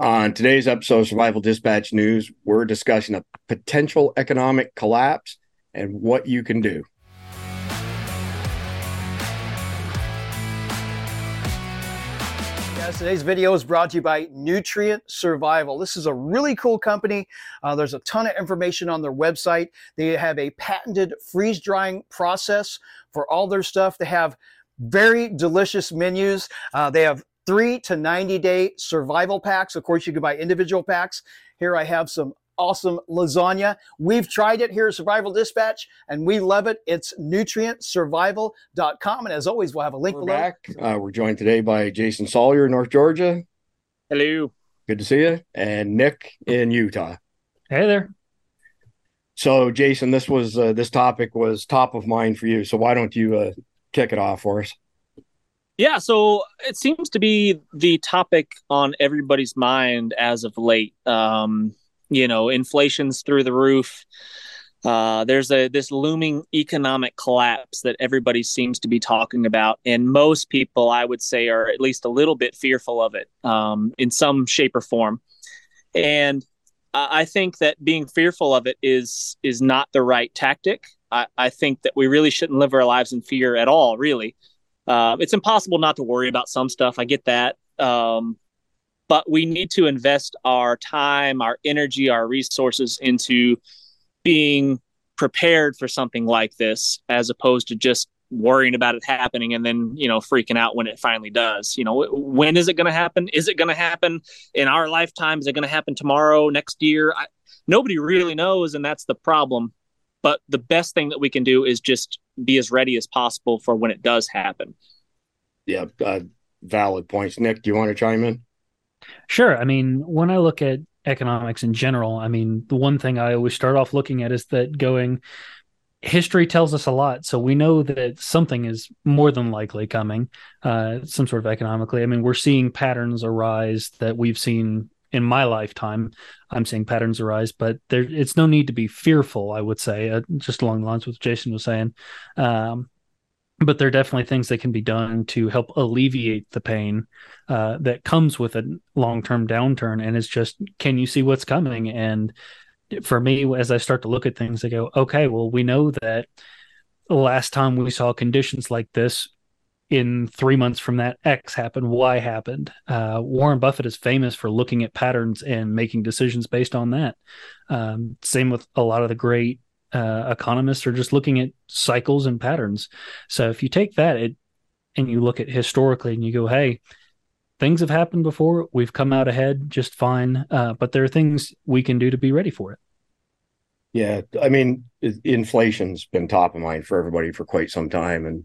On today's episode of Survival Dispatch News, we're discussing a potential economic collapse and what you can do. Yes, today's video is brought to you by Nutrient Survival. This is a really cool company. Uh, there's a ton of information on their website. They have a patented freeze drying process for all their stuff. They have very delicious menus. Uh, they have three to 90 day survival packs. Of course, you can buy individual packs. Here I have some awesome lasagna. We've tried it here at Survival Dispatch and we love it. It's nutrientsurvival.com. And as always, we'll have a link We're below. back. Uh, we're joined today by Jason Salyer, North Georgia. Hello. Good to see you. And Nick in Utah. Hey there. So, Jason, this was uh, this topic was top of mind for you. So, why don't you uh, kick it off for us? Yeah, so it seems to be the topic on everybody's mind as of late. Um, you know, inflation's through the roof. Uh, there's a this looming economic collapse that everybody seems to be talking about, and most people, I would say, are at least a little bit fearful of it um, in some shape or form. And I think that being fearful of it is is not the right tactic. I, I think that we really shouldn't live our lives in fear at all. Really, uh, it's impossible not to worry about some stuff. I get that. Um, but we need to invest our time, our energy, our resources into being prepared for something like this as opposed to just worrying about it happening and then you know freaking out when it finally does. You know when is it going to happen? Is it going to happen in our lifetime? Is it going to happen tomorrow next year? I, nobody really knows and that's the problem. But the best thing that we can do is just be as ready as possible for when it does happen Yeah, uh, valid points. Nick, do you want to chime in? Sure. I mean, when I look at economics in general, I mean, the one thing I always start off looking at is that going, history tells us a lot. So we know that something is more than likely coming, uh, some sort of economically. I mean, we're seeing patterns arise that we've seen in my lifetime. I'm seeing patterns arise, but there, it's no need to be fearful, I would say, uh, just along the lines with Jason was saying. Um, but there are definitely things that can be done to help alleviate the pain uh, that comes with a long-term downturn and it's just can you see what's coming and for me as i start to look at things i go okay well we know that last time we saw conditions like this in three months from that x happened y happened uh, warren buffett is famous for looking at patterns and making decisions based on that um, same with a lot of the great uh, economists are just looking at cycles and patterns. So if you take that it, and you look at historically and you go, hey, things have happened before. We've come out ahead just fine. Uh, but there are things we can do to be ready for it. Yeah, I mean, inflation's been top of mind for everybody for quite some time, and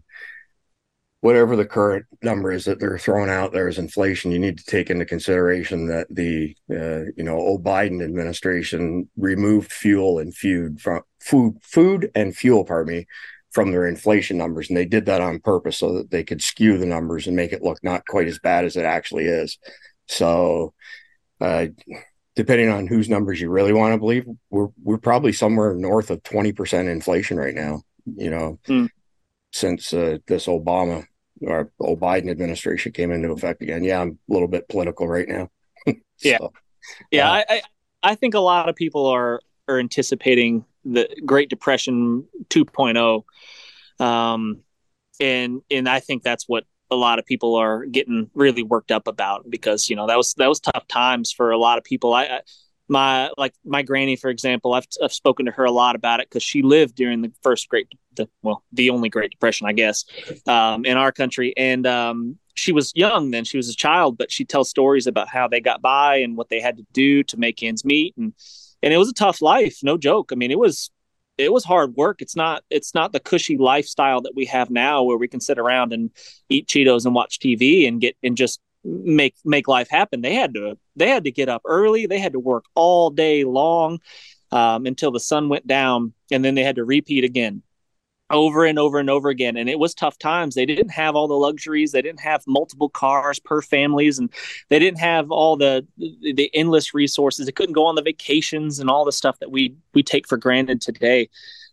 whatever the current number is that they're throwing out there as inflation, you need to take into consideration that the uh, you know old Biden administration removed fuel and food from food, food and fuel, pardon me, from their inflation numbers, and they did that on purpose so that they could skew the numbers and make it look not quite as bad as it actually is. So. Uh, depending on whose numbers you really want to believe, we're we're probably somewhere north of twenty percent inflation right now. You know, Hmm. since uh, this Obama or old Biden administration came into effect again. Yeah, I'm a little bit political right now. Yeah. So, Yeah, Uh, I, I I think a lot of people are are anticipating the Great Depression 2.0, um, and and I think that's what a lot of people are getting really worked up about because you know that was that was tough times for a lot of people. I, I my like my granny for example I've, I've spoken to her a lot about it because she lived during the first great the, well the only great depression i guess um, in our country. And um, she was young then she was a child but she tells stories about how they got by and what they had to do to make ends meet. And and it was a tough life no joke. I mean it was it was hard work. It's not it's not the cushy lifestyle that we have now where we can sit around and eat cheetos and watch tv and get and just make make life happen. They had to they had to get up early. They had to work all day long um, until the sun went down and then they had to repeat again over and over and over again. And it was tough times. They didn't have all the luxuries. They didn't have multiple cars per families and they didn't have all the the endless resources. They couldn't go on the vacations and all the stuff that we we take for granted today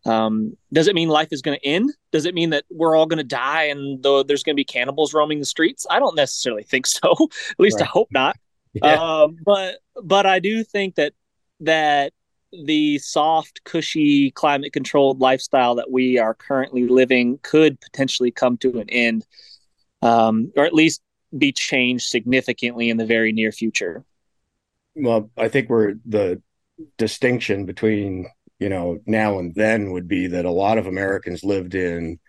um, does it mean life is going to end? Does it mean that we're all going to die and though there's going to be cannibals roaming the streets? I don't necessarily think so. At least i hope not. Yeah. Um, but but I do think that that the soft, cushy, climate controlled lifestyle that we are currently living could potentially come to an end, um, or at least be changed significantly in the very near future. Well, I think we're the distinction between you know now and then would be that a lot of Americans lived in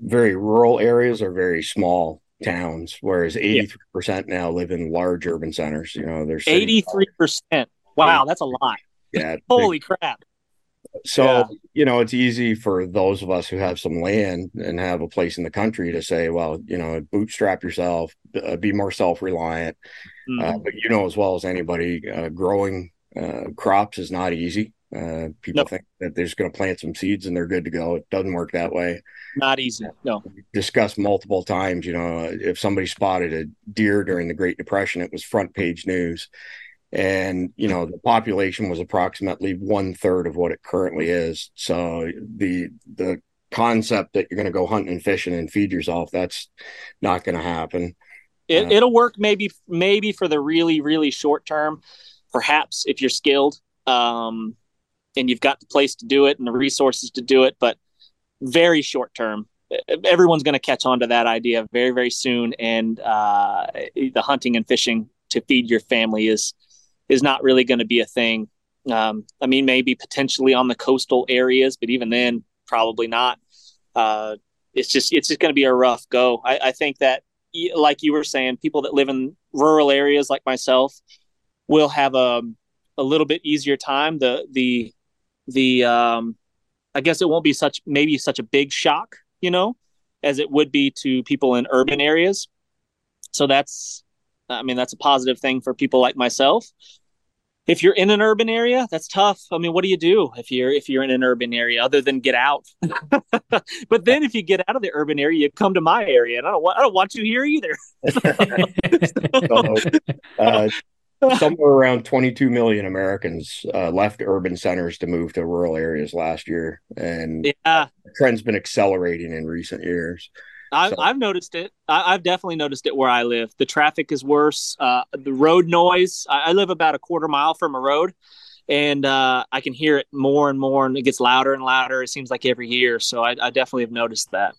very rural areas or very small towns, whereas 83% yeah. now live in large urban centers. You know, there's 83%. Wow, that's a lot. Yeah. Holy big. crap. So, yeah. you know, it's easy for those of us who have some land and have a place in the country to say, well, you know, bootstrap yourself, uh, be more self reliant. Mm-hmm. Uh, but you know, as well as anybody, uh, growing uh, crops is not easy. Uh, people nope. think that they're just going to plant some seeds and they're good to go. It doesn't work that way. Not easy. No. discussed multiple times. You know, if somebody spotted a deer during the Great Depression, it was front page news, and you know the population was approximately one third of what it currently is. So the the concept that you're going to go hunting and fishing and feed yourself that's not going to happen. It, uh, it'll work maybe maybe for the really really short term. Perhaps if you're skilled. Um, and you've got the place to do it and the resources to do it, but very short term. Everyone's going to catch on to that idea very, very soon, and uh, the hunting and fishing to feed your family is is not really going to be a thing. Um, I mean, maybe potentially on the coastal areas, but even then, probably not. Uh, it's just it's just going to be a rough go. I, I think that, like you were saying, people that live in rural areas like myself will have a a little bit easier time. The the the um, I guess it won't be such maybe such a big shock, you know, as it would be to people in urban areas. So that's I mean that's a positive thing for people like myself. If you're in an urban area, that's tough. I mean, what do you do if you're if you're in an urban area other than get out? but then if you get out of the urban area, you come to my area, and I don't want I don't want you here either. so, uh, somewhere around 22 million Americans uh, left urban centers to move to rural areas last year, and yeah, the trend's been accelerating in recent years. I've, so. I've noticed it. I, have definitely noticed it where I live. The traffic is worse. Uh, the road noise. I, I, live about a quarter mile from a road, and uh, I can hear it more and more, and it gets louder and louder. It seems like every year. So I, I definitely have noticed that.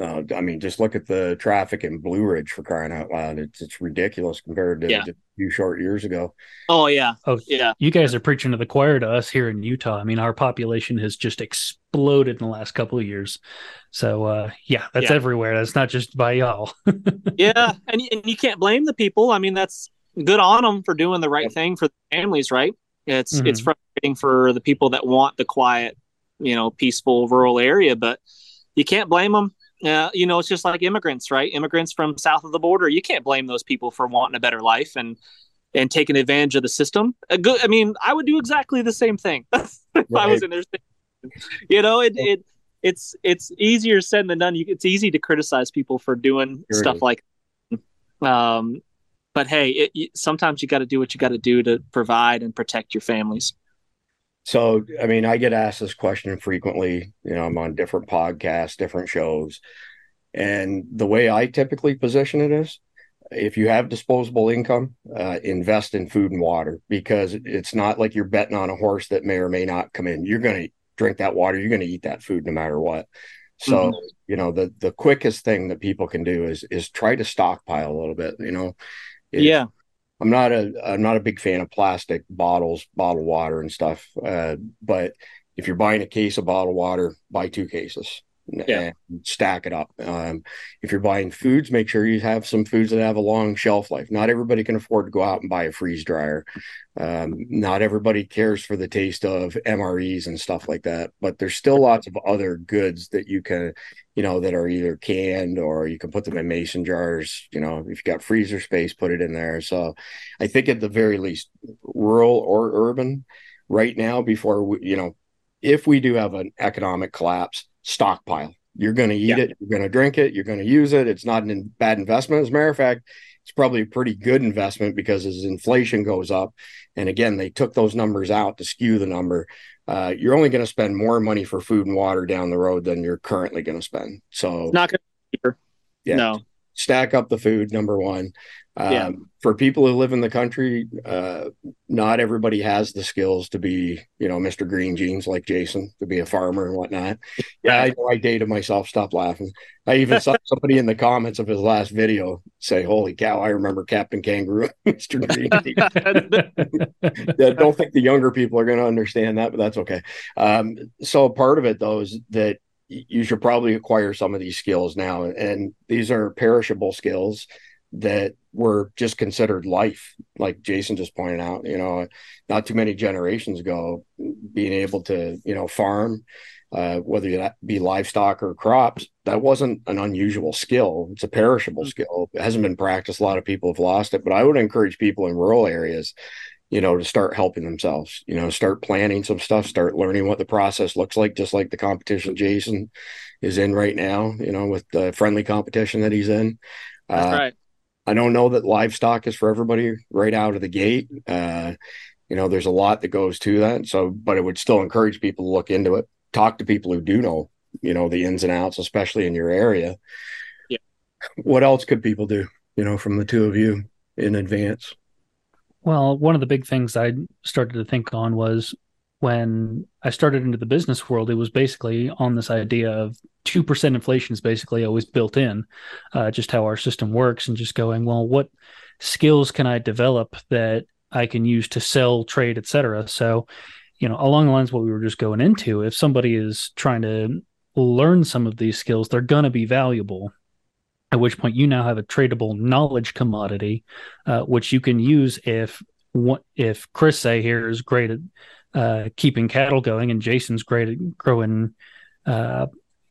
Uh, I mean, just look at the traffic in Blue Ridge for crying out loud. It's it's ridiculous compared to yeah. a few short years ago. Oh yeah, oh yeah. You guys are preaching to the choir to us here in Utah. I mean, our population has just exploded in the last couple of years. So uh, yeah, that's yeah. everywhere. That's not just by y'all. yeah, and and you can't blame the people. I mean, that's good on them for doing the right thing for the families, right? It's mm-hmm. it's frustrating for the people that want the quiet, you know, peaceful rural area, but you can't blame them uh, you know, it's just like immigrants, right? Immigrants from south of the border. You can't blame those people for wanting a better life and and taking advantage of the system. A good, I mean, I would do exactly the same thing if right. I was in their. You know, it it it's it's easier said than done. You, it's easy to criticize people for doing sure stuff like, um, but hey, it, sometimes you got to do what you got to do to provide and protect your families. So, I mean, I get asked this question frequently. You know, I'm on different podcasts, different shows. And the way I typically position it is if you have disposable income, uh, invest in food and water because it's not like you're betting on a horse that may or may not come in. You're going to drink that water, you're going to eat that food no matter what. So, mm-hmm. you know, the the quickest thing that people can do is is try to stockpile a little bit, you know. If, yeah. I'm not a I'm not a big fan of plastic bottles, bottled water and stuff. Uh, but if you're buying a case of bottled water, buy two cases yeah. and stack it up. Um, if you're buying foods, make sure you have some foods that have a long shelf life. Not everybody can afford to go out and buy a freeze dryer. Um, not everybody cares for the taste of MREs and stuff like that. But there's still lots of other goods that you can, you know, that are either canned or you can put them in mason jars. You know, if you got freezer space, put it in there. So I think at the very least, rural or urban, right now, before we, you know, if we do have an economic collapse, stockpile. You're going to eat yeah. it, you're going to drink it, you're going to use it. It's not a bad investment. As a matter of fact, it's probably a pretty good investment because as inflation goes up, and again, they took those numbers out to skew the number. Uh, you're only going to spend more money for food and water down the road than you're currently going to spend. So, not going to be yeah, no. Stack up the food, number one. Um, yeah. For people who live in the country, uh, not everybody has the skills to be, you know, Mr. Green Jeans like Jason, to be a farmer and whatnot. Yeah, I I dated myself. Stop laughing. I even saw somebody in the comments of his last video say, "Holy cow, I remember Captain Kangaroo, Mr. Green." yeah, don't think the younger people are going to understand that, but that's okay. Um, so part of it though is that you should probably acquire some of these skills now, and these are perishable skills that were just considered life, like Jason just pointed out. You know, not too many generations ago, being able to you know farm, uh, whether that be livestock or crops, that wasn't an unusual skill. It's a perishable mm-hmm. skill. It hasn't been practiced. A lot of people have lost it, but I would encourage people in rural areas you know, to start helping themselves, you know, start planning some stuff, start learning what the process looks like, just like the competition Jason is in right now, you know, with the friendly competition that he's in. That's uh, right. I don't know that livestock is for everybody right out of the gate. Uh, you know, there's a lot that goes to that. So, but it would still encourage people to look into it, talk to people who do know, you know, the ins and outs, especially in your area. Yeah. What else could people do, you know, from the two of you in advance? Well, one of the big things I started to think on was when I started into the business world, it was basically on this idea of 2% inflation is basically always built in, uh, just how our system works, and just going, well, what skills can I develop that I can use to sell, trade, etc. So, you know, along the lines what we were just going into, if somebody is trying to learn some of these skills, they're going to be valuable. At which point, you now have a tradable knowledge commodity, uh, which you can use if what if Chris say here is great at uh, keeping cattle going, and Jason's great at growing uh,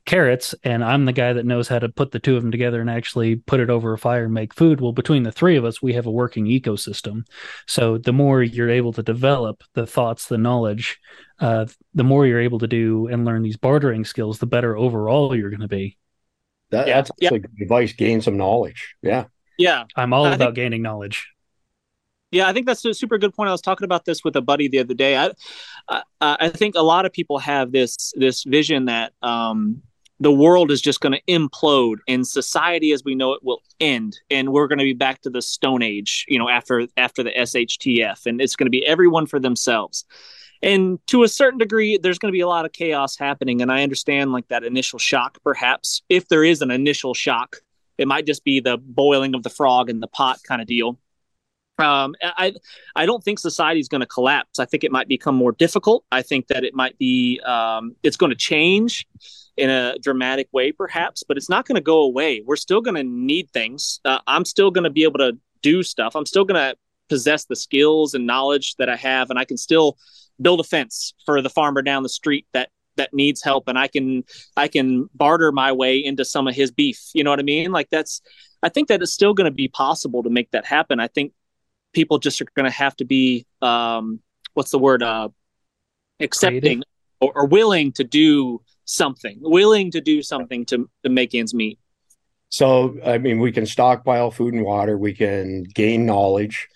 carrots, and I'm the guy that knows how to put the two of them together and actually put it over a fire and make food. Well, between the three of us, we have a working ecosystem. So the more you're able to develop the thoughts, the knowledge, uh, the more you're able to do and learn these bartering skills, the better overall you're going to be. That, yeah. That's actually yeah. advice. Gain some knowledge. Yeah. Yeah. I'm all I about think, gaining knowledge. Yeah, I think that's a super good point. I was talking about this with a buddy the other day. I, I, I think a lot of people have this this vision that um, the world is just going to implode and society as we know it will end, and we're going to be back to the Stone Age. You know, after after the SHTF, and it's going to be everyone for themselves. And to a certain degree, there's going to be a lot of chaos happening. And I understand like that initial shock, perhaps if there is an initial shock, it might just be the boiling of the frog in the pot kind of deal um, I I don't think society is going to collapse. I think it might become more difficult. I think that it might be um, it's going to change in a dramatic way, perhaps, but it's not going to go away. We're still going to need things. Uh, I'm still going to be able to do stuff. I'm still going to possess the skills and knowledge that I have, and I can still build a fence for the farmer down the street that that needs help and i can i can barter my way into some of his beef you know what i mean like that's i think that it's still going to be possible to make that happen i think people just are going to have to be um, what's the word uh, accepting or, or, willing to do something willing to do something to, to make ends meet so i mean we can stockpile food and water we can gain knowledge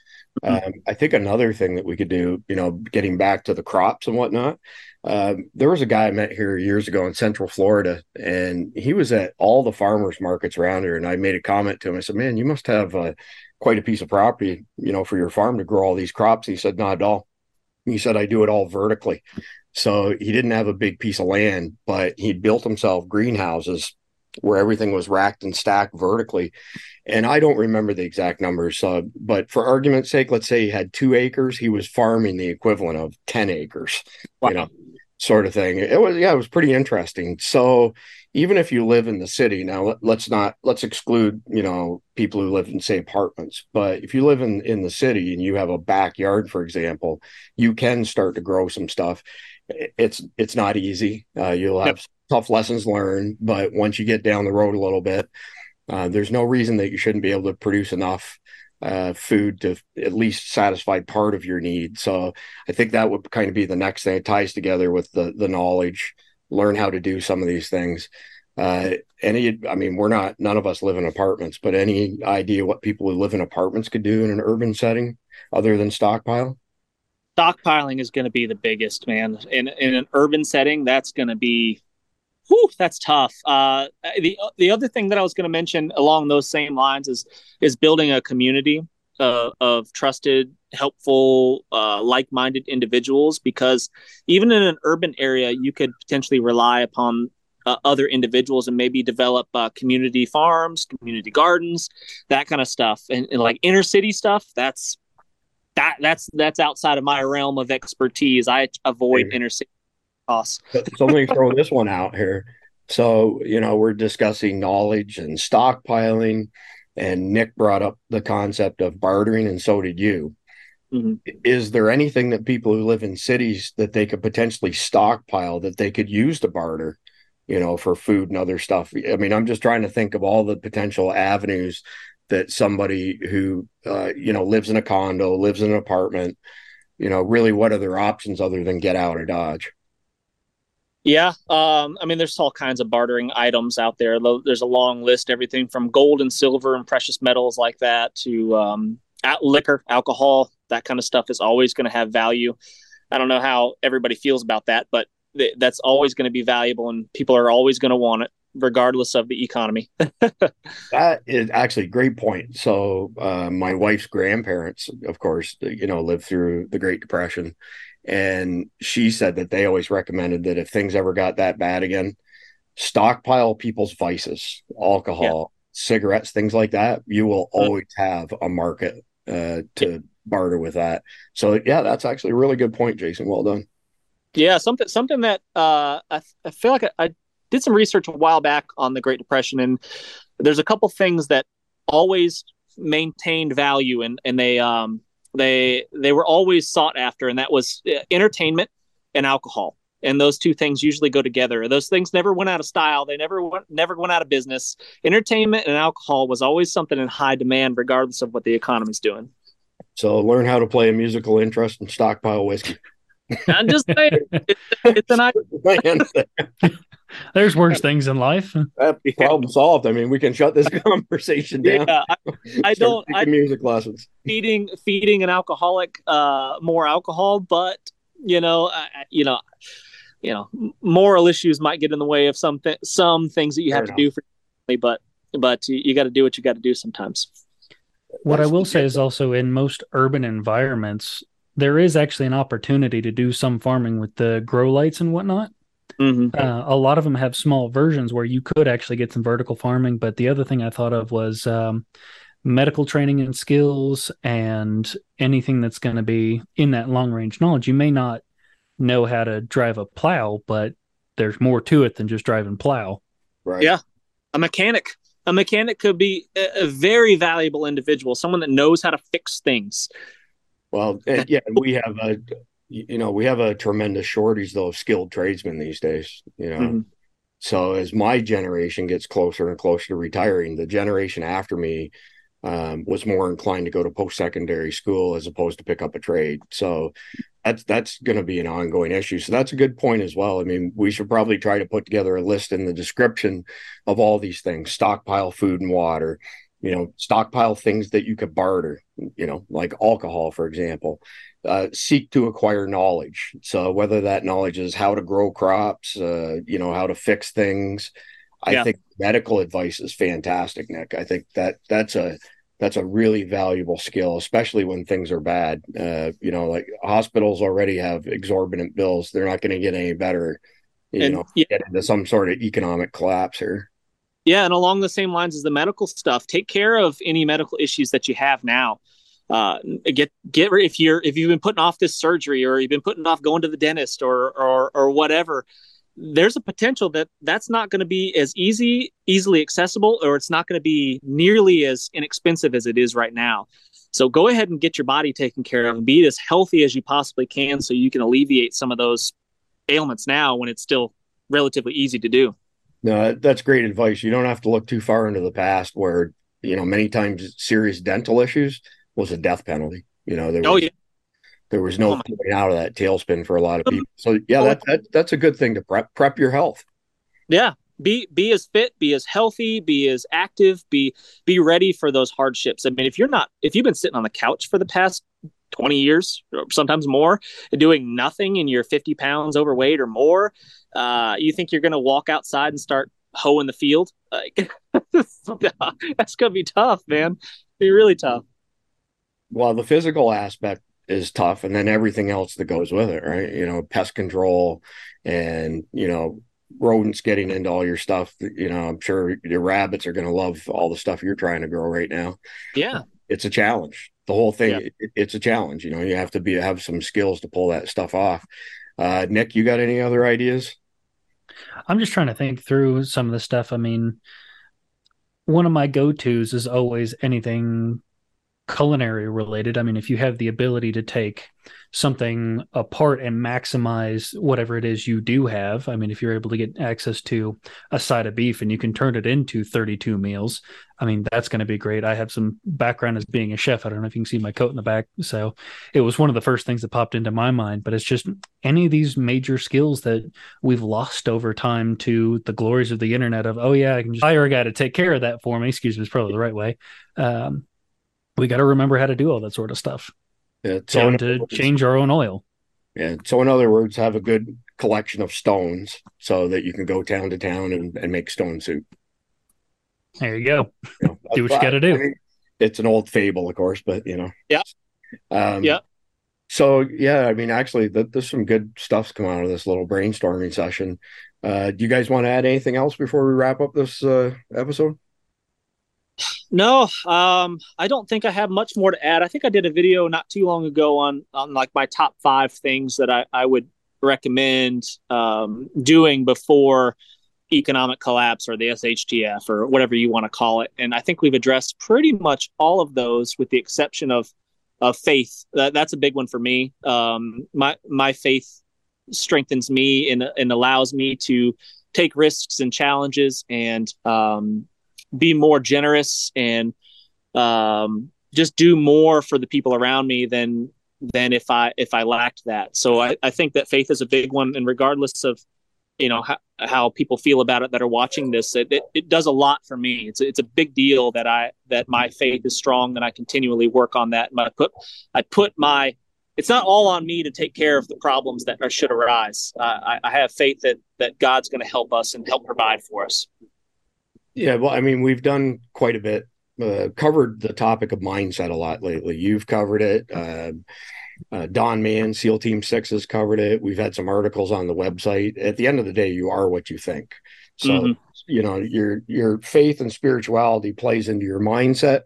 mm-hmm. um, i think another thing that we could do you know getting back to the crops and whatnot um, there was a guy I met here years ago in Central Florida, and he was at all the farmers markets around here. And I made a comment to him. I said, "Man, you must have uh, quite a piece of property, you know, for your farm to grow all these crops. He said, not at all. He said, I do it all vertically. So he didn't have a big piece of land, but he built himself greenhouses where everything was racked and stacked vertically. And I don't remember the exact numbers, uh, but for argument's sake, let's say he had two acres, he was farming the equivalent of 10 acres, wow. you know, sort of thing. It was, yeah, it was pretty interesting. So even if you live in the city now let's not let's exclude you know people who live in say apartments but if you live in in the city and you have a backyard for example you can start to grow some stuff it's it's not easy uh, you'll have yep. tough lessons learned but once you get down the road a little bit uh, there's no reason that you shouldn't be able to produce enough uh, food to at least satisfy part of your need so i think that would kind of be the next thing it ties together with the the knowledge learn how to do some of these things. Uh, any, I mean, we're not, none of us live in apartments, but any idea what people who live in apartments could do in an urban setting other than stockpile? Stockpiling is going to be the biggest, man. In in an urban setting, that's going to be Whew, that's tough. Uh, the the other thing that I was going to mention along those same lines is is building a community uh, of trusted, helpful, uh, like minded individuals. Because even in an urban area, you could potentially rely upon uh, other individuals and maybe develop uh, community farms, community gardens, that kind of stuff, and, and like inner city stuff. That's that that's that's outside of my realm of expertise. I avoid inner city costs. so let me throw this one out here. So you know we're discussing knowledge and stockpiling, and Nick brought up the concept of bartering, and so did you. Mm-hmm. Is there anything that people who live in cities that they could potentially stockpile that they could use to barter? you know, for food and other stuff. I mean, I'm just trying to think of all the potential avenues that somebody who, uh, you know, lives in a condo, lives in an apartment, you know, really what are their options other than get out or dodge? Yeah, um, I mean, there's all kinds of bartering items out there. There's a long list, everything from gold and silver and precious metals like that to um, liquor, alcohol, that kind of stuff is always going to have value. I don't know how everybody feels about that, but that's always going to be valuable and people are always going to want it regardless of the economy that is actually a great point so uh, my wife's grandparents of course you know lived through the great depression and she said that they always recommended that if things ever got that bad again stockpile people's vices alcohol yeah. cigarettes things like that. You will mm. always have a market uh, to barter with that. So yeah that's actually a really good point jason. Well done. Yeah, something something that uh, I, I feel like I, I, did some research a while back on the Great Depression, and there's a couple things that always maintained value, and and they um they they were always sought after, and that was uh, entertainment and alcohol. And those two things usually go together. Those things never went out of style. They never went never went out of business. Entertainment and alcohol was always something in high demand, regardless of what the economy's doing. So learn how to play a musical interest and stockpile whiskey. I'm just saying, it's, it's an idea. There's worse things in life. That problem solved. I mean, we can shut this conversation down. Yeah, I, I don't. I, music lessons. Feeding feeding an alcoholic uh, more alcohol, but you know, I, you know, you know, moral issues might get in the way of some th- some things that you have Fair to do for. Me, but but you, you got to do what you got to do sometimes. What That's I will say is also in most urban environments, there is actually an opportunity to do some farming with the grow lights and whatnot. Mm-hmm. Uh, a lot of them have small versions where you could actually get some vertical farming. But the other thing I thought of was um, medical training and skills and anything that's going to be in that long range knowledge. You may not know how to drive a plow, but there's more to it than just driving plow. Right. Yeah. A mechanic. A mechanic could be a, a very valuable individual, someone that knows how to fix things. Well, yeah, we have a you know we have a tremendous shortage though of skilled tradesmen these days. You know, mm-hmm. so as my generation gets closer and closer to retiring, the generation after me um, was more inclined to go to post secondary school as opposed to pick up a trade. So that's that's going to be an ongoing issue. So that's a good point as well. I mean, we should probably try to put together a list in the description of all these things: stockpile food and water, you know stockpile things that you could barter you know like alcohol for example uh, seek to acquire knowledge so whether that knowledge is how to grow crops uh, you know how to fix things i yeah. think medical advice is fantastic nick i think that that's a that's a really valuable skill especially when things are bad uh, you know like hospitals already have exorbitant bills they're not going to get any better you and, know yeah. get into some sort of economic collapse here yeah, and along the same lines as the medical stuff, take care of any medical issues that you have now. Uh, get get if you're if you've been putting off this surgery or you've been putting off going to the dentist or or or whatever, there's a potential that that's not going to be as easy easily accessible or it's not going to be nearly as inexpensive as it is right now. So go ahead and get your body taken care of and be as healthy as you possibly can so you can alleviate some of those ailments now when it's still relatively easy to do. No, that's great advice. You don't have to look too far into the past where, you know, many times serious dental issues was a death penalty. You know, there oh, was, oh, yeah. there was no oh, out of that tailspin for a lot of people. So yeah, that, that that's a good thing to prep prep your health. Yeah. Be be as fit, be as healthy, be as active, be be ready for those hardships. I mean, if you're not if you've been sitting on the couch for the past 20 years, sometimes more, doing nothing and you're 50 pounds overweight or more, uh, you think you're going to walk outside and start hoeing the field? Like, that's going to be tough, man. Be really tough. Well, the physical aspect is tough, and then everything else that goes with it, right? You know, pest control and, you know, rodents getting into all your stuff. You know, I'm sure your rabbits are going to love all the stuff you're trying to grow right now. Yeah. It's a challenge. The whole thing, yeah. it, it's a challenge. You know, you have to be have some skills to pull that stuff off. Uh, Nick, you got any other ideas? I'm just trying to think through some of the stuff. I mean, one of my go tos is always anything culinary related. I mean, if you have the ability to take something apart and maximize whatever it is you do have, I mean, if you're able to get access to a side of beef and you can turn it into 32 meals, I mean, that's going to be great. I have some background as being a chef. I don't know if you can see my coat in the back. So it was one of the first things that popped into my mind, but it's just any of these major skills that we've lost over time to the glories of the internet of, oh, yeah, I can just hire a guy to take care of that for me. Excuse me, is probably the right way. Um, we got to remember how to do all that sort of stuff. Yeah, so and to words, change our own oil. Yeah. So in other words, have a good collection of stones so that you can go town to town and, and make stone soup. There you go. You know, do what you got to do. I mean, it's an old fable, of course, but you know. Yeah. Um, yeah. So yeah, I mean, actually, there's some good stuff's come out of this little brainstorming session. Uh, do you guys want to add anything else before we wrap up this uh, episode? No, um, I don't think I have much more to add. I think I did a video not too long ago on on like my top five things that I, I would recommend um, doing before economic collapse or the SHTF or whatever you want to call it. And I think we've addressed pretty much all of those with the exception of of faith. That, that's a big one for me. Um, my my faith strengthens me and, and allows me to take risks and challenges and um, be more generous and um, just do more for the people around me than than if I if I lacked that. So I, I think that faith is a big one, and regardless of you know how, how people feel about it that are watching this, it, it, it does a lot for me. It's it's a big deal that I that my faith is strong and I continually work on that. I put I put my it's not all on me to take care of the problems that should arise. Uh, I, I have faith that that God's going to help us and help provide for us. Yeah, well, I mean, we've done quite a bit, uh, covered the topic of mindset a lot lately. You've covered it. Uh, uh, Don Mann, SEAL Team Six has covered it. We've had some articles on the website. At the end of the day, you are what you think. So, mm-hmm. you know, your your faith and spirituality plays into your mindset,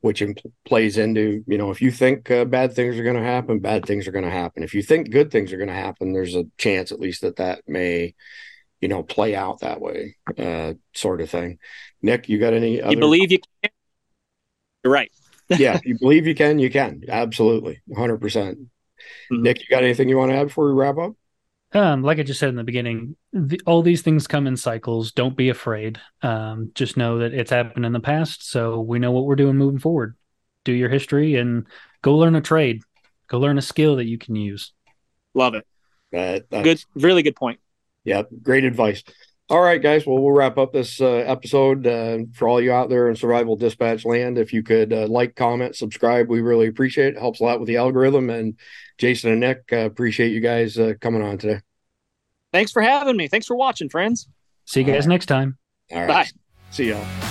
which impl- plays into you know if you think uh, bad things are going to happen, bad things are going to happen. If you think good things are going to happen, there's a chance at least that that may you know, play out that way, uh, sort of thing. Nick, you got any? Other... You believe you can? You're right. yeah, you believe you can, you can. Absolutely, 100 percent. Mm-hmm. Nick, you got anything you want to add before we wrap up? Um, like I just said in the beginning, the, all these things come in cycles. Don't be afraid. Um, just know that it's happened in the past, so we know what we're doing moving forward. Do your history and go learn a trade. Go learn a skill that you can use. Love it. That, good, really good point. Yep, great advice. All right, guys. Well, we'll wrap up this uh, episode. Uh, for all you out there in survival dispatch land, if you could uh, like, comment, subscribe, we really appreciate it. it. Helps a lot with the algorithm. And Jason and Nick, uh, appreciate you guys uh, coming on today. Thanks for having me. Thanks for watching, friends. See you guys next time. All right. Bye. See y'all.